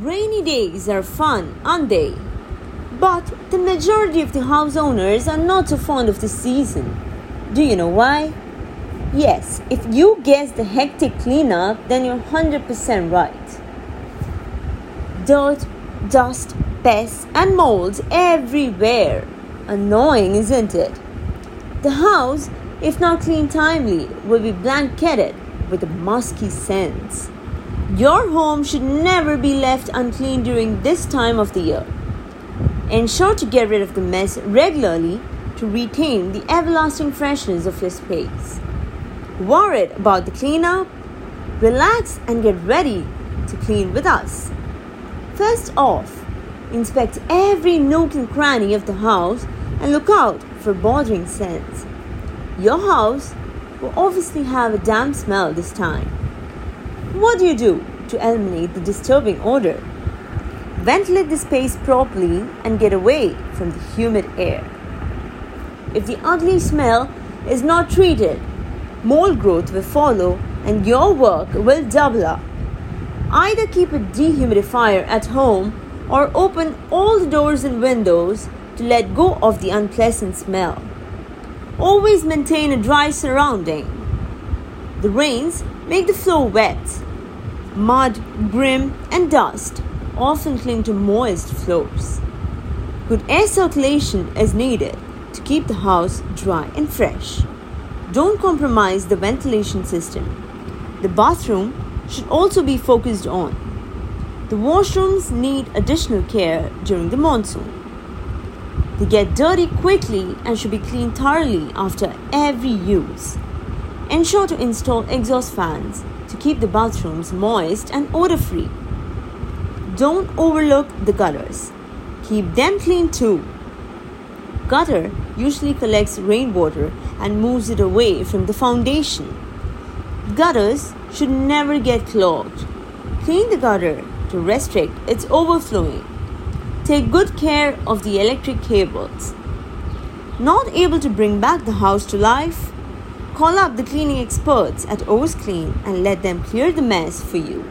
Rainy days are fun, aren't they? But the majority of the house owners are not so fond of the season. Do you know why? Yes, if you guess the hectic cleanup, then you're 100% right. Dirt, dust, pests, and molds everywhere. Annoying, isn't it? The house, if not cleaned timely, will be blanketed with musky scents. Your home should never be left unclean during this time of the year. Ensure to get rid of the mess regularly to retain the everlasting freshness of your space. Worried about the cleanup? Relax and get ready to clean with us. First off, inspect every nook and cranny of the house and look out for bothering scents. Your house will obviously have a damp smell this time. What do you do to eliminate the disturbing odor? Ventilate the space properly and get away from the humid air. If the ugly smell is not treated, mold growth will follow and your work will double up. Either keep a dehumidifier at home or open all the doors and windows to let go of the unpleasant smell. Always maintain a dry surrounding. The rains make the floor wet. Mud, grime, and dust often cling to moist floors. Good air circulation is needed to keep the house dry and fresh. Don't compromise the ventilation system. The bathroom should also be focused on. The washrooms need additional care during the monsoon. They get dirty quickly and should be cleaned thoroughly after every use. Ensure to install exhaust fans to keep the bathrooms moist and odor free. Don't overlook the gutters. Keep them clean too. Gutter usually collects rainwater and moves it away from the foundation. Gutters should never get clogged. Clean the gutter to restrict its overflowing. Take good care of the electric cables. Not able to bring back the house to life? Call up the cleaning experts at O's Clean and let them clear the mess for you.